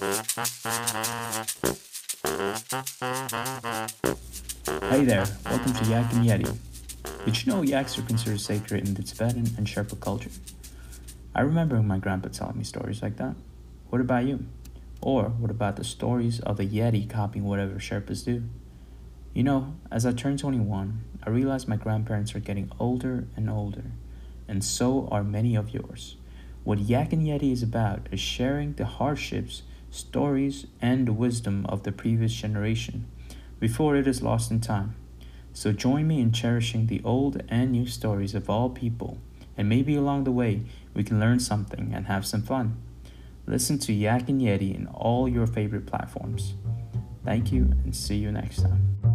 Hey there, welcome to Yak and Yeti. Did you know yaks are considered sacred in the Tibetan and Sherpa culture? I remember my grandpa telling me stories like that. What about you? Or what about the stories of the Yeti copying whatever Sherpas do? You know, as I turned 21, I realized my grandparents are getting older and older, and so are many of yours. What Yak and Yeti is about is sharing the hardships, stories, and the wisdom of the previous generation before it is lost in time. So join me in cherishing the old and new stories of all people, and maybe along the way we can learn something and have some fun. Listen to Yak and Yeti in all your favorite platforms. Thank you and see you next time.